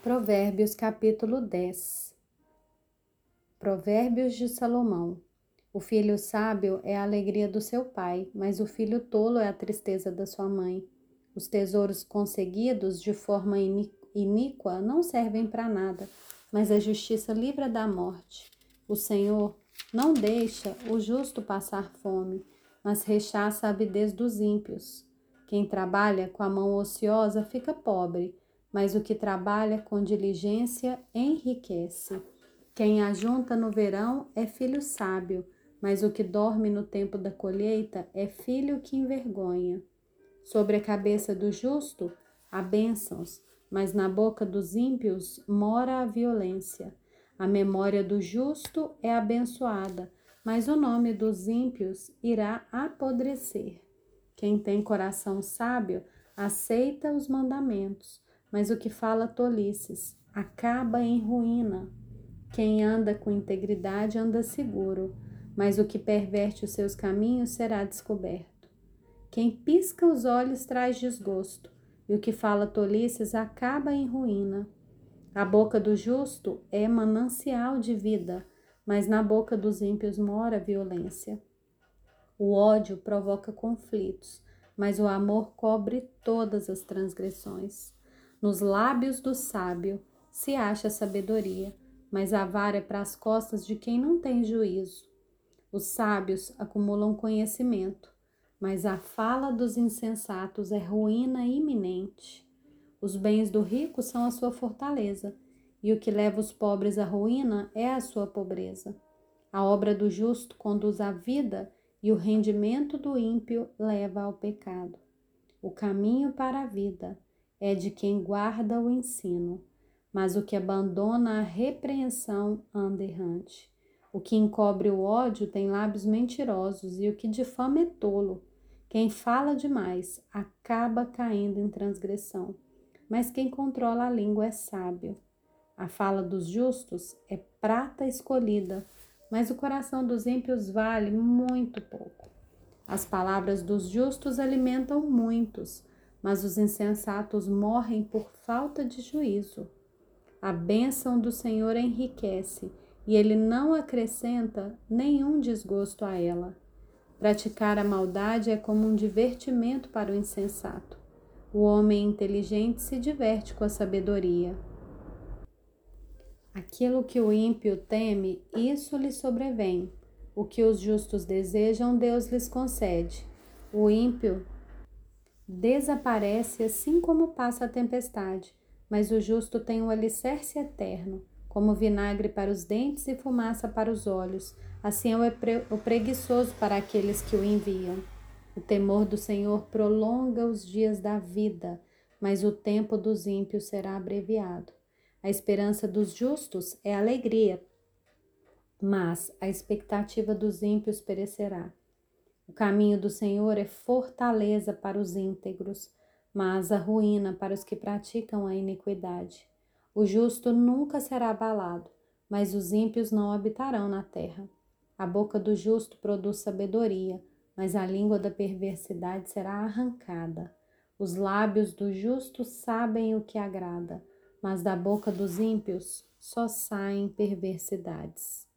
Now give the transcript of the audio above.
Provérbios capítulo 10 Provérbios de Salomão O filho sábio é a alegria do seu pai, mas o filho tolo é a tristeza da sua mãe. Os tesouros conseguidos de forma iníqua não servem para nada, mas a justiça livra da morte. O Senhor não deixa o justo passar fome, mas rechaça a avidez dos ímpios. Quem trabalha com a mão ociosa fica pobre mas o que trabalha com diligência enriquece. Quem ajunta no verão é filho sábio, mas o que dorme no tempo da colheita é filho que envergonha. Sobre a cabeça do justo há bênçãos, mas na boca dos ímpios mora a violência. A memória do justo é abençoada, mas o nome dos ímpios irá apodrecer. Quem tem coração sábio aceita os mandamentos mas o que fala tolices acaba em ruína. Quem anda com integridade anda seguro, mas o que perverte os seus caminhos será descoberto. Quem pisca os olhos traz desgosto, e o que fala tolices acaba em ruína. A boca do justo é manancial de vida, mas na boca dos ímpios mora violência. O ódio provoca conflitos, mas o amor cobre todas as transgressões. Nos lábios do sábio se acha sabedoria, mas a vara é para as costas de quem não tem juízo. Os sábios acumulam conhecimento, mas a fala dos insensatos é ruína iminente. Os bens do rico são a sua fortaleza, e o que leva os pobres à ruína é a sua pobreza. A obra do justo conduz à vida, e o rendimento do ímpio leva ao pecado. O caminho para a vida é de quem guarda o ensino, mas o que abandona a repreensão anda errante. O que encobre o ódio tem lábios mentirosos, e o que difama é tolo. Quem fala demais acaba caindo em transgressão, mas quem controla a língua é sábio. A fala dos justos é prata escolhida, mas o coração dos ímpios vale muito pouco. As palavras dos justos alimentam muitos, mas os insensatos morrem por falta de juízo. A bênção do Senhor enriquece e ele não acrescenta nenhum desgosto a ela. Praticar a maldade é como um divertimento para o insensato. O homem inteligente se diverte com a sabedoria. Aquilo que o ímpio teme, isso lhe sobrevém. O que os justos desejam, Deus lhes concede. O ímpio desaparece assim como passa a tempestade, mas o justo tem um alicerce eterno, como vinagre para os dentes e fumaça para os olhos, assim é o preguiçoso para aqueles que o enviam. O temor do Senhor prolonga os dias da vida, mas o tempo dos ímpios será abreviado. A esperança dos justos é alegria, mas a expectativa dos ímpios perecerá. O caminho do Senhor é fortaleza para os íntegros, mas a ruína para os que praticam a iniquidade. O justo nunca será abalado, mas os ímpios não habitarão na terra. A boca do justo produz sabedoria, mas a língua da perversidade será arrancada. Os lábios do justo sabem o que agrada, mas da boca dos ímpios só saem perversidades.